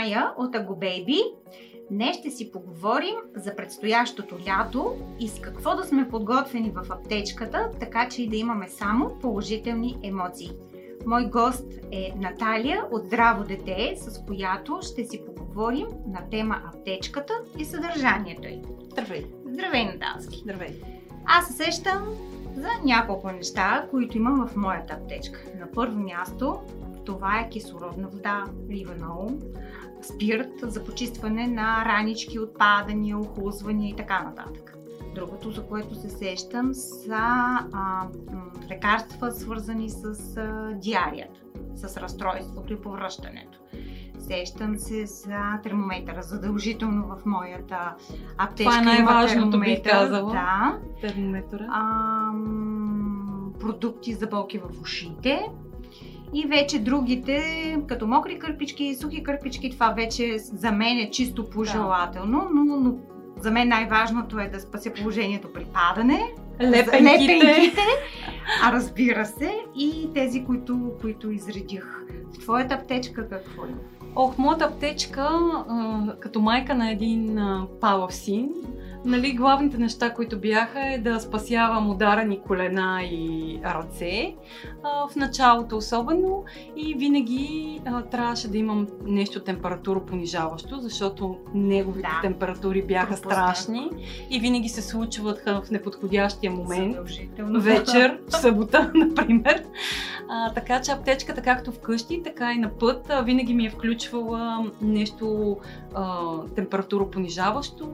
Майя от Агобейби. Днес ще си поговорим за предстоящото лято и с какво да сме подготвени в аптечката, така че и да имаме само положителни емоции. Мой гост е Наталия от Здраво дете, с която ще си поговорим на тема аптечката и съдържанието й. Здравей! Здравей, Наталски! Здравей! Аз се сещам за няколко неща, които имам в моята аптечка. На първо място това е кислородна вода, ливанол, спирт за почистване на ранички, отпадания, охлузвания и така нататък. Другото, за което се сещам, са а, лекарства, свързани с а, диарията, с разстройството и повръщането. Сещам се за термометъра, задължително в моята аптечка. Това е най-важното, бих казала. Да. Термометъра. А, продукти за болки в ушите, и вече другите, като мокри кърпички, сухи кърпички, това вече за мен е чисто пожелателно, да. но, но за мен най-важното е да спася положението при падане. Лепенките. лепенките. А разбира се, и тези, които, които изредих. В твоята аптечка какво има? Ох, моята аптечка, като майка на един палав син, нали, главните неща, които бяха е да спасявам ударени колена и ръце, а, в началото особено. И винаги а, трябваше да имам нещо температура понижаващо, защото неговите да. температури бяха страшни. И винаги се случват в неподходящия момент, вечер, в събота, например. А, така че аптечката както вкъщи, така и на път винаги ми е включвала нещо а, температура понижаващо,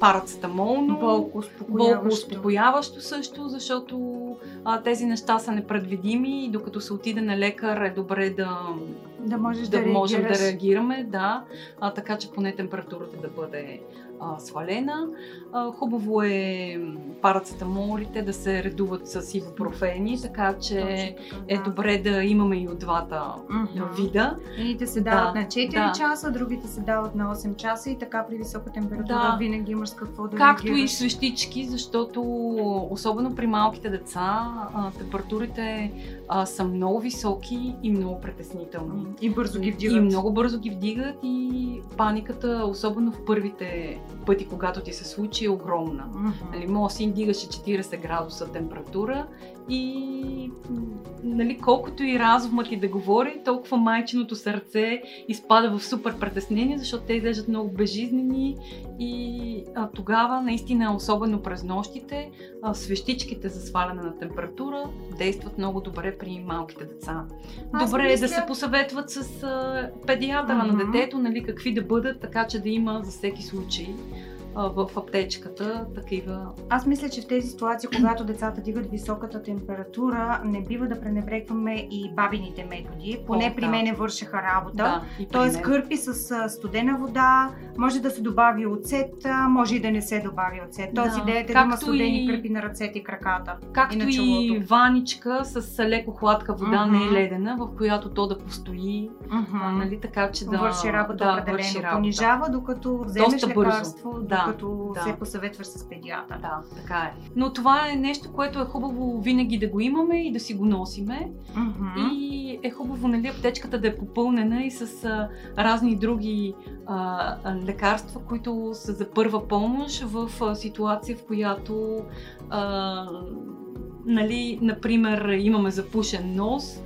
парацетамолно, болко успокояващо. успокояващо също, защото а, тези неща са непредвидими и докато се отиде на лекар е добре да, да, можеш да, да можем да реагираме, да, а, така че поне температурата да бъде а, свалена. А, хубаво е парацетамолите да се редуват с ибупрофени, така че така, е да. е добре да имаме и от двата uh-huh. вида. Едните се дават да, на 4 да. часа, другите се дават на 8 часа и така при висока температура да. винаги имаш какво да Както реагираш. и свещички, защото особено при малките деца температурите а, са много високи и много притеснителни. И бързо ги вдигат. И много бързо ги вдигат и паниката, особено в първите пъти, когато ти се случи, е огромна. Mm-hmm. Нали, моят син дигаше 40 градуса температура и нали, колкото и разумът ти да говори, толкова майчиното сърце изпада в супер притеснение, защото те изглеждат много безжизнени и а, тогава наистина, особено през нощите, а, свещичките за сваляне на температура действат много добре при малките деца. Аз добре мисля... е да се посъветват с педиатъра mm-hmm. на детето, нали, какви да бъдат, така че да има за всеки случай в аптечката такива. Аз мисля, че в тези ситуации, когато децата дигат високата температура, не бива да пренебрегваме и бабините методи. Поне О, при да. мене вършаха работа. Да, Тоест, кърпи с студена вода, може да се добави оцет, може и да не се добави оцет. Тоест, да. идеята е да има студени и... кърпи на ръцете и краката. Както и, и ваничка с леко хладка вода, uh-huh. не е ледена, в която то да постои. Uh-huh. нали, така че да върши работа да, определено. Върши работа. Понижава, докато вземеш Доста лекарство, бързо. да като да. се посъветваш с педиатър. Да, така е. Но това е нещо, което е хубаво винаги да го имаме и да си го носиме. Mm-hmm. И е хубаво, нали, аптечката да е попълнена и с а, разни други а, лекарства, които са за първа помощ в а, ситуация, в която а, нали, например, имаме запушен нос,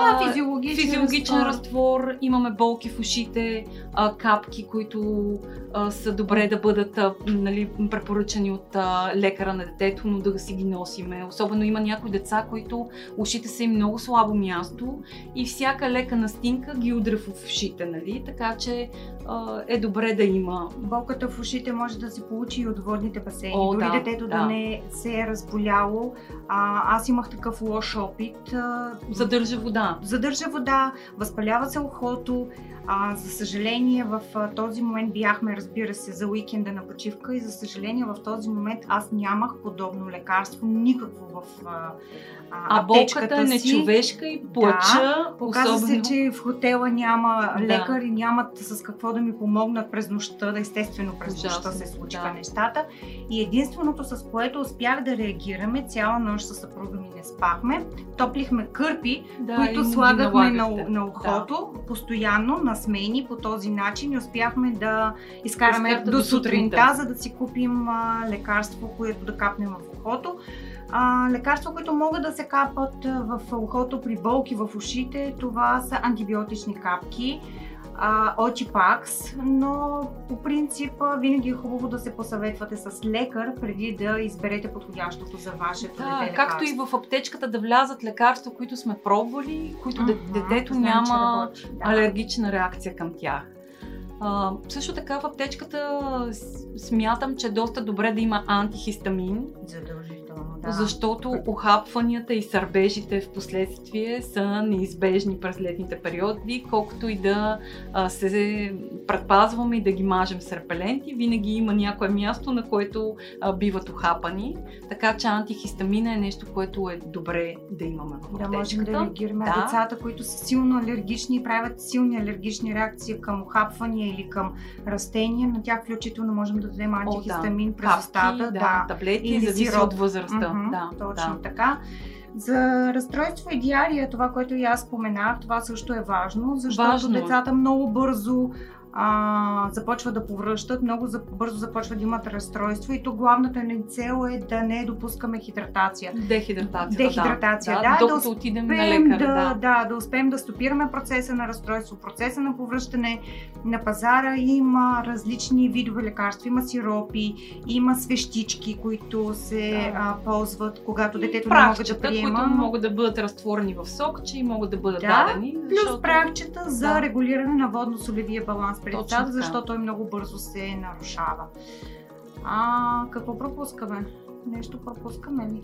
а, физиологичен, физиологичен разтвор, имаме болки в ушите, а, капки, които а, са добре да бъдат а, нали, препоръчани от а, лекара на детето, но да си ги носиме. Особено има някои деца, които ушите са им много слабо място и всяка лека настинка ги удря в ушите, нали? така че а, е добре да има. Болката в ушите може да се получи и от водните басейни. О, Дори да, детето да. да не се е разболяло. А, аз имах такъв лош опит. Задържа вода. Задържа вода, възпалява се ухото. А, за съжаление, в този момент бяхме, разбира се, за уикенда на почивка и за съжаление в този момент аз нямах подобно лекарство, никакво в а, а болката е нечовешка и плача. Да, показва особено... се, че в хотела няма да. лекар и нямат с какво да ми помогнат през нощта, да естествено през Ужасно, нощта се случва да. нещата. И единственото, с което успях да реагираме, цяла нощ със съпруга ми не спахме, топлихме кърпи, да, които които слагахме на, на ухото, да. постоянно, на смени по този начин и успяхме да изкараме до, до сутринта, за да си купим а, лекарство, което да капнем в ухото. А, лекарства, които могат да се капат в ухото при болки в ушите, това са антибиотични капки Очипакс, но по принцип винаги е хубаво да се посъветвате с лекар преди да изберете подходящото за вашето да, дете Както и в аптечката да влязат лекарства, които сме пробвали, които uh-huh, детето знам, няма да. алергична реакция към тях. А, също така в аптечката смятам, че е доста добре да има антихистамин. Задължително да. защото охапванията и сърбежите в последствие са неизбежни през летните периоди, колкото и да се предпазваме и да ги мажем с репеленти, винаги има някое място, на което биват охапани, така че антихистамина е нещо, което е добре да имаме в аптечката. Да можем да реагираме. Да. Децата, които са силно алергични и правят силни алергични реакции към охапвания или към растения, на тях включително можем да дадем антихистамин О, да. през устата. Да, да, таблети, зависи от възрастта. Mm-hmm, да, точно да. така. За разстройство и диария, това, което и аз споменах, това също е важно, защото важно. Е. децата много бързо а, започват да повръщат, много за, бързо започват да имат разстройство и то главната ни цел е да не допускаме хидратация. Дехидратация. Дехидратация, да. да, да докато да отидем на лекар. Да, да. да, да успеем да стопираме процеса на разстройство, процеса на повръщане на пазара. Има различни видове лекарства, има сиропи, има свещички, които се да. а, ползват, когато и детето не може да приема. които могат да бъдат разтворени в сок, че и могат да бъдат да, дадени. Защото... Плюс прахчета за регулиране на водно-солевия баланс при децата, защото той много бързо се нарушава. А какво пропускаме? Нещо пропускаме ли?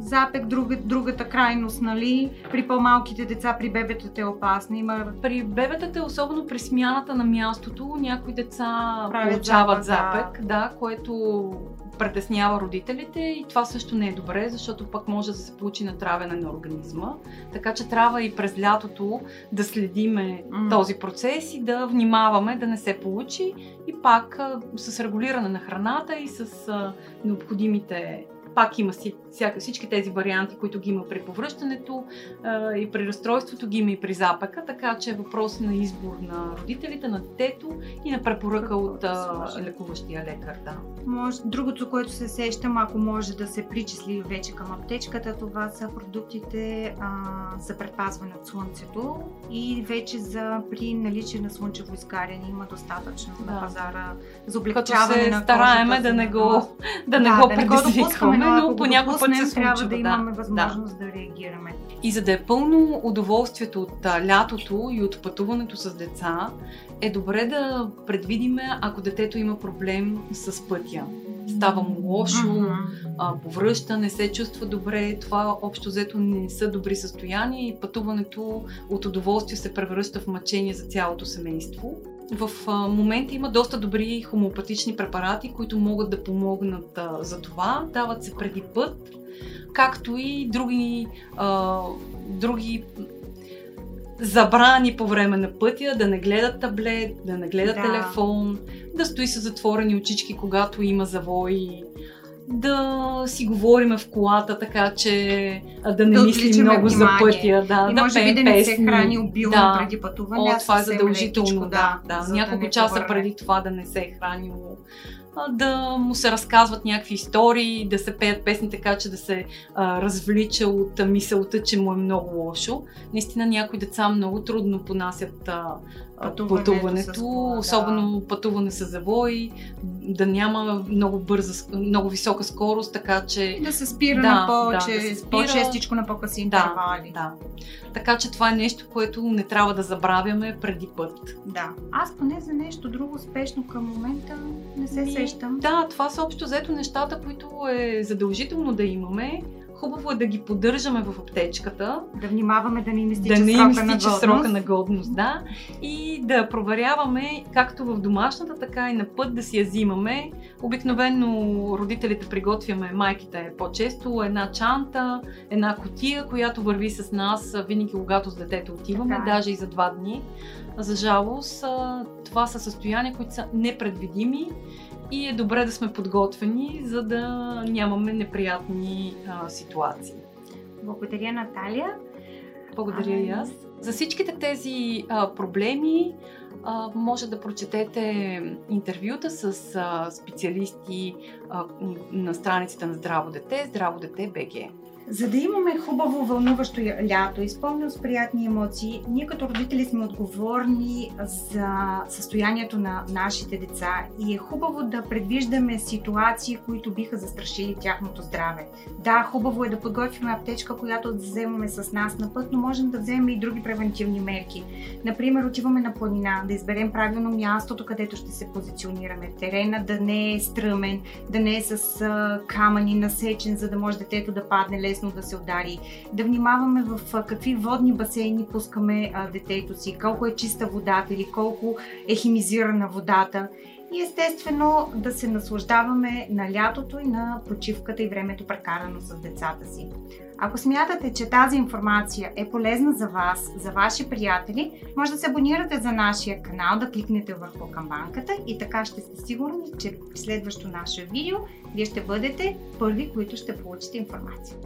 Запек, друга, другата крайност, нали? При по-малките деца, при бебетата е опасно. Има... При бебетата, особено при смяната на мястото, някои деца Правят получават запек, да. да, което притеснява родителите и това също не е добре, защото пък може да се получи натравяне на организма. Така че трябва и през лятото да следиме mm. този процес и да внимаваме да не се получи и пак с регулиране на храната и с необходимите пак има си, всяка, всички тези варианти, които ги има при повръщането а, и при разстройството, ги има и при запека, така че е въпрос на избор на родителите, на детето и на препоръка от а, лекуващия лекар. Да. Може, другото, което се сещам, ако може да се причисли вече към аптечката, това са продуктите а, за предпазване от слънцето и вече за при наличие на слънчево изгаряне има достатъчно да. на пазара за облегчаване Като се на стараеме да не го, да не да, го предизвикваме но по някой път се случва. Трябва да имаме възможност да. да реагираме. И за да е пълно удоволствието от а, лятото и от пътуването с деца, е добре да предвидиме, ако детето има проблем с пътя. Става му лошо, uh-huh. повръща, не се чувства добре, това общо взето не са добри състояния и пътуването от удоволствие се превръща в мъчение за цялото семейство. В момента има доста добри хомеопатични препарати, които могат да помогнат за това. Дават се преди път, както и други, а, други забрани по време на пътя, да не гледат таблет, да не гледат да. телефон, да стои с затворени очички, когато има завои, да си говориме в колата, така че да не да мислим много внимание. за пътя. Да, и да може би да не се храни обилно да. преди пътуване. О, това е задължително, лекичко, да. да. Няколко да часа преди това да не се е хранило да му се разказват някакви истории, да се пеят песни така, че да се а, развлича от мисълта, че му е много лошо. Наистина някои деца много трудно понасят а, пътуването, пътуването кола, особено да. пътуване с завой, да няма много бърза, много висока скорост, така че... Да се спира да, на по, да, да спира... по-честичко на по-къси интервали. Да, да. Така че това е нещо, което не трябва да забравяме преди път. Да. Аз поне за нещо друго спешно към момента не се Ми, сещам. Да, това са общо взето нещата, които е задължително да имаме. Хубаво е да ги поддържаме в аптечката. Да внимаваме да не им изтича, да не им изтича срока на годност. Да. И да проверяваме както в домашната, така и на път да си я взимаме. Обикновено родителите приготвяме, майките по-често, една чанта, една котия, която върви с нас винаги когато с детето отиваме, така. Е. даже и за два дни. За жалост, това са състояния, които са непредвидими и е добре да сме подготвени, за да нямаме неприятни а, ситуации. Благодаря, Наталия. Благодаря и аз. За всичките тези а, проблеми а, може да прочетете интервюта с а, специалисти а, на страниците на Здраво дете, Здраво дете БГ. За да имаме хубаво, вълнуващо лято, изпълнено с приятни емоции, ние като родители сме отговорни за състоянието на нашите деца и е хубаво да предвиждаме ситуации, които биха застрашили тяхното здраве. Да, хубаво е да подготвим аптечка, която да вземаме с нас на път, но можем да вземем и други превентивни мерки. Например, отиваме на планина, да изберем правилно мястото, където ще се позиционираме. Терена да не е стръмен, да не е с камъни насечен, за да може детето да падне лесно лесно да се удари, да внимаваме в какви водни басейни пускаме детето си, колко е чиста водата или колко е химизирана водата. И естествено да се наслаждаваме на лятото и на почивката и времето прекарано с децата си. Ако смятате, че тази информация е полезна за вас, за ваши приятели, може да се абонирате за нашия канал, да кликнете върху камбанката и така ще сте сигурни, че в следващото наше видео вие ще бъдете първи, които ще получите информация.